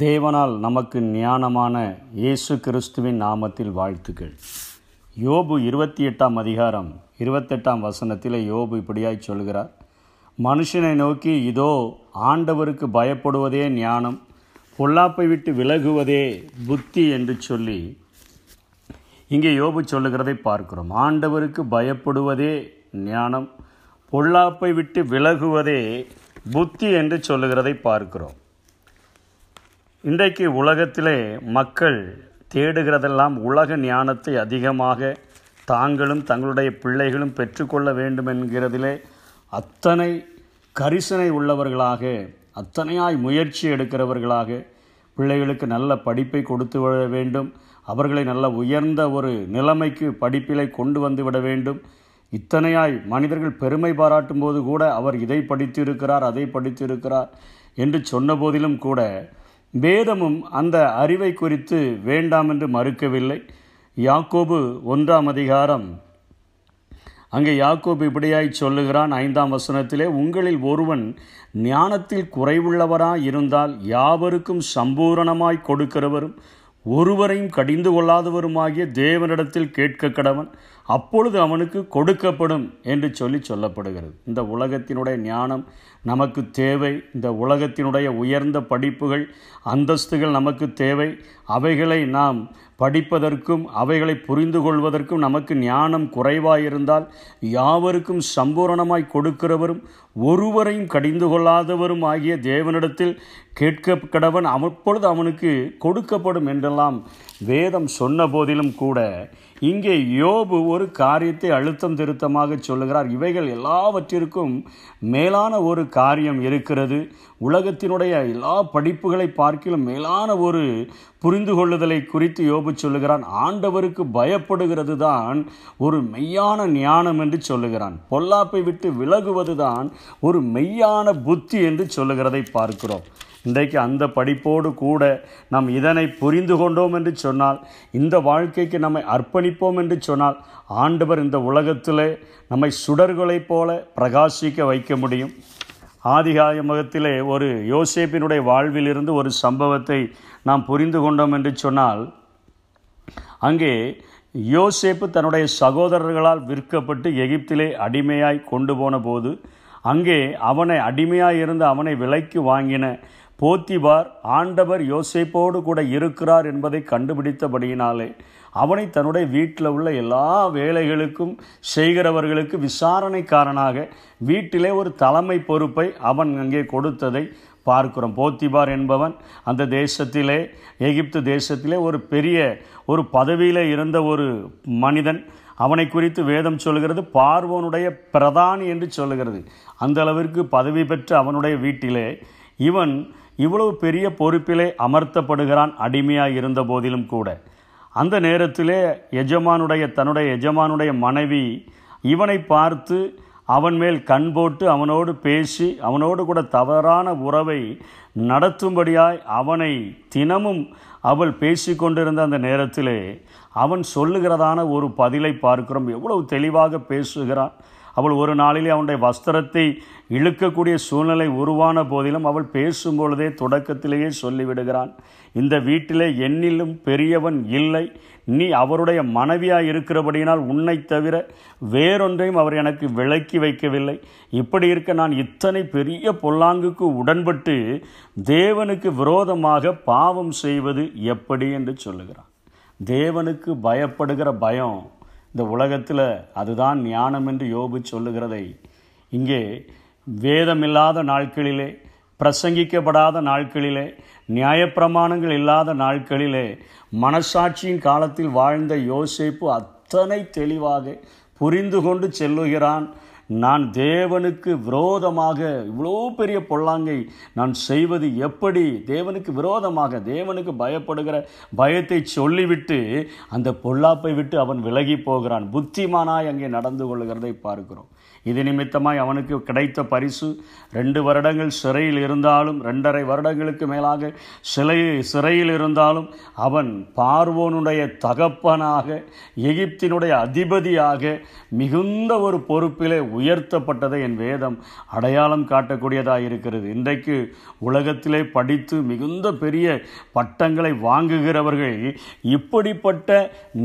தேவனால் நமக்கு ஞானமான இயேசு கிறிஸ்துவின் நாமத்தில் வாழ்த்துக்கள். யோபு இருபத்தி எட்டாம் அதிகாரம் இருபத்தெட்டாம் வசனத்தில் யோபு இப்படியாய் சொல்கிறார். மனுஷனை நோக்கி இதோ ஆண்டவருக்கு பயப்படுவதே ஞானம் பொல்லாப்பை விட்டு விலகுவதே புத்தி என்று சொல்லி இங்கே யோபு சொல்லுகிறதை பார்க்கிறோம். ஆண்டவருக்கு பயப்படுவதே ஞானம் பொல்லாப்பை விட்டு விலகுவதே புத்தி என்று சொல்லுகிறதை பார்க்கிறோம். இன்றைக்கு உலகத்திலே மக்கள் தேடுகிறதெல்லாம் உலக ஞானத்தை அதிகமாக தாங்களும் தங்களுடைய பிள்ளைகளும் பெற்றுக்கொள்ள வேண்டும் என்கிறதிலே அத்தனை கரிசனை உள்ளவர்களாக அத்தனையாய் முயற்சி எடுக்கிறவர்களாக பிள்ளைகளுக்கு நல்ல படிப்பை கொடுத்து விட வேண்டும். அவர்களை நல்ல உயர்ந்த ஒரு நிலைமைக்கு படிப்பிலை கொண்டு வந்து விட வேண்டும். இத்தனையாய் மனிதர்கள் பெருமை பாராட்டும் போது கூட அவர் இதை படித்திருக்கிறார் அதை படித்திருக்கிறார் என்று சொன்ன போதிலும் கூட வேதமும் அந்த அறிவை குறித்து வேண்டாம் என்று மறுக்கவில்லை. யாக்கோபு ஒன்றாம் அதிகாரம். அங்கே யாக்கோபு இப்படியாய் சொல்லுகிறான் ஐந்தாம் வசனத்திலே உங்களில் ஒருவன் ஞானத்தில் குறைவுள்ளவராய் இருந்தால் யாவருக்கும் சம்பூரணமாய் கொடுக்கிறவரும் ஒருவரையும் கடிந்து கொள்ளாதவருமாகிய தேவனிடத்தில் கேட்க கடவன் அப்பொழுது அவனுக்கு கொடுக்கப்படும் என்று சொல்லி சொல்லப்படுகிறது. இந்த உலகத்தினுடைய ஞானம் நமக்கு தேவை. இந்த உலகத்தினுடைய உயர்ந்த படிப்புகள் அந்தஸ்துகள் நமக்கு தேவை. அவைகளை நாம் படிப்பதற்கும் அவைகளை புரிந்து கொள்வதற்கும் நமக்கு ஞானம் குறைவாயிருந்தால் யாவருக்கும் சம்பூரணமாய் கொடுக்கிறவரும் ஒருவரையும் கடிந்து கொள்ளாதவரும் ஆகிய தேவனிடத்தில் கேட்க கடவன் அப்பொழுது அவனுக்கு கொடுக்கப்படும் என்றெல்லாம் வேதம் சொன்ன போதிலும் கூட இங்கே யோபு ஒரு காரியத்தை அழுத்தம் திருத்தமாக சொல்லுகிறார். இவைகள் எல்லாவற்றிற்கும் மேலான ஒரு காரியம் இருக்கிறது. உலகத்தினுடைய எல்லா படிப்புகளை பார்க்கிலும் மேலான ஒரு புரிந்து கொள்ளுதலை குறித்து யோபு சொல்லுகிறான். ஆண்டவருக்கு பயப்படுகிறது தான் ஒரு மெய்யான ஞானம் என்று சொல்லுகிறான். பொல்லாப்பை விட்டு விலகுவது தான் ஒரு மெய்யான புத்தி என்று சொல்லுகிறதை பார்க்கிறோம். இன்றைக்கு அந்த படிப்போடு கூட நாம் இதனை புரிந்து கொண்டோம் என்று சொன்னால் இந்த வாழ்க்கைக்கு நம்மை அர்ப்பணிப்போம் என்று சொன்னால் ஆண்டவர் இந்த உலகத்தில் நம்மை சுடர்களைப் போல பிரகாசிக்க வைக்க முடியும். ஆதிகாயமகத்திலே ஒரு யோசேப்பினுடைய வாழ்விலிருந்து ஒரு சம்பவத்தை நாம் புரிந்து கொண்டோம் என்று சொன்னால் அங்கே யோசேப்பு தன்னுடைய சகோதரர்களால் விற்கப்பட்டு எகிப்திலே அடிமையாய் கொண்டு போன போது அங்கே அவனை அடிமையாக இருந்து அவனை விலைக்கு வாங்கின போத்திபார் ஆண்டவர் யோசிப்போடு கூட இருக்கிறார் என்பதை கண்டுபிடித்தபடியினாலே அவனை தன்னுடைய வீட்டில் உள்ள எல்லா வேலைகளுக்கும் செய்கிறவர்களுக்கு விசாரணைக்காரனாக வீட்டிலே ஒரு தலைமை பொறுப்பை அவன் அங்கே கொடுத்ததை பார்க்கிறோம். போத்திபார் என்பவன் அந்த தேசத்திலே எகிப்து தேசத்திலே ஒரு பெரிய ஒரு பதவியில் இருந்த ஒரு மனிதன். அவனை குறித்து வேதம் சொல்கிறது பார்வோனுடைய பிரதானி என்று சொல்லுகிறது அந்த அளவிற்கு பதவி பெற்ற அவனுடைய வீட்டிலே இவன் இவ்வளவு பெரிய பொறுப்பிலே அமர்த்தப்படுகிறான் அடிமையாக இருந்த போதிலும் கூட. அந்த நேரத்திலே எஜமானுடைய தன்னுடைய எஜமானுடைய மனைவி இவனை பார்த்து அவன் மேல் கண் போட்டு அவனோடு பேசி அவனோடு கூட தவறான உறவை நடத்தும்படியாய் அவனை தினமும் அவள் பேசி கொண்டிருந்த அந்த நேரத்திலே அவன் சொல்லுகிறதான ஒரு பதிலை பார்க்கிறோம். எவ்வளவு தெளிவாக பேசுகிறான். அவள் ஒரு நாளிலே அவனுடைய வஸ்திரத்தை இழுக்கக்கூடிய சூழ்நிலை உருவான போதிலும் அவள் பேசும்பொழுதே தொடக்கத்திலேயே சொல்லிவிடுகிறான். இந்த வீட்டிலே என்னிலும் பெரியவன் இல்லை. நீ அவருடைய மனைவியாக இருக்கிறபடியினால் உன்னை தவிர வேறொன்றையும் அவர் எனக்கு விளக்கி வைக்கவில்லை. இப்படி இருக்க நான் இத்தனை பெரிய பொல்லாங்குக்கு உடன்பட்டு தேவனுக்கு விரோதமாக பாவம் செய்வது எப்படி என்று சொல்லுகிறான். தேவனுக்கு பயப்படுகிற பயம் இந்த உலகத்தில் அதுதான் ஞானம் என்று யோபு சொல்லுகிறதை. இங்கே வேதமில்லாத நாட்களிலே பிரசங்கிக்கப்படாத நாட்களிலே நியாயப்பிரமாணங்கள் இல்லாத நாட்களிலே மனசாட்சியின் காலத்தில் வாழ்ந்த யோசிப்பு அத்தனை தெளிவாக புரிந்து கொண்டு செல்லுகிறான். நான் தேவனுக்கு விரோதமாக இவ்வளோ பெரிய பொல்லாங்கை நான் செய்வது எப்படி? தேவனுக்கு விரோதமாக தேவனுக்கு பயப்படுகிற பயத்தை சொல்லிவிட்டு அந்த பொல்லாப்பை விட்டு அவன் விலகி போகிறான். புத்திமானாய் அங்கே நடந்து கொள்கிறதை பார்க்கிறோம். இது நிமித்தமாய் அவனுக்கு கிடைத்த பரிசு. ரெண்டு வருடங்கள் சிறையில் இருந்தாலும் ரெண்டரை வருடங்களுக்கு மேலாக சிலை சிறையில் இருந்தாலும் அவன் பார்வோனுடைய தகப்பனாக எகிப்தினுடைய அதிபதியாக மிகுந்த ஒரு பொறுப்பிலே உயர்த்தப்பட்டதை என் வேதம் அடையாளம் காட்டக்கூடியதாக இருக்கிறது. இன்றைக்கு உலகத்திலே படித்து மிகுந்த பெரிய பட்டங்களை வாங்குகிறவர்கள் இப்படிப்பட்ட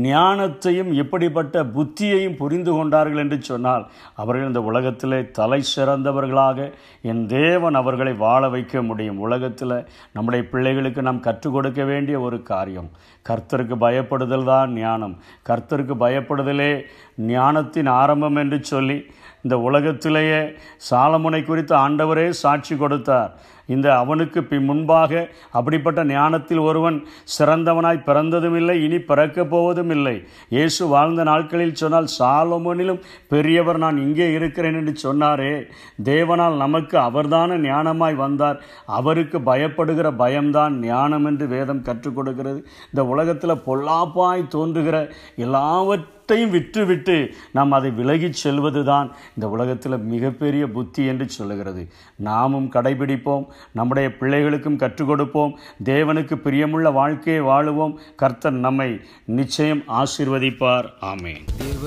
ஞானத்தையும் இப்படிப்பட்ட புத்தியையும் புரிந்து கொண்டார்கள் என்று சொன்னால் அவர்கள் இந்த உலகத்திலே தலை சிறந்தவர்களாக என் தேவன் அவர்களை வாழ வைக்க முடியும். உலகத்தில் நம்முடைய பிள்ளைகளுக்கு நாம் கற்றுக் கொடுக்க வேண்டிய ஒரு காரியம். கர்த்தருக்கு பயப்படுதல் தான் ஞானம். கர்த்தருக்கு பயப்படுதலே ஞானத்தின் ஆரம்பம் என்று சொல்லி இந்த உலகத்திலேயே சாலமுனை குறித்து ஆண்டவரே சாட்சி கொடுத்தார். இந்த அவனுக்கு பி முன்பாக அப்படிப்பட்ட ஞானத்தில் ஒருவன் சிறந்தவனாய் பிறந்ததும் இல்லை இனி பிறக்கப் போவதும் இல்லை இயேசு வாழ்ந்த நாட்களில் சொன்னால் சாலமோனிலும் பெரியவர் நான் இங்கே இருக்கிறேன் என்று சொன்னாரே. தேவனால் நமக்கு அவர்தான ஞானமாய் வந்தார். அவருக்கு பயப்படுகிற பயம்தான் ஞானம் என்று வேதம் கற்றுக் கொடுக்கிறது. இந்த உலகத்தில் பொல்லாப்பாய் தோன்றுகிற எல்லாவற்றையும் விட்டுவிட்டு நாம் அதை விலகிச் செல்வது தான் இந்த உலகத்தில் மிகப்பெரிய புத்தி என்று சொல்லுகிறது. நாமும் கடைபிடிப்போம். நம்முடைய பிள்ளைகளுக்கும் கற்றுக் கொடுப்போம். தேவனுக்கு பிரியமுள்ள வாழ்க்கையை வாழுவோம். கர்த்தர் நம்மை நிச்சயம் ஆசீர்வதிப்பார். ஆமேன். தேவ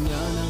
娘娘。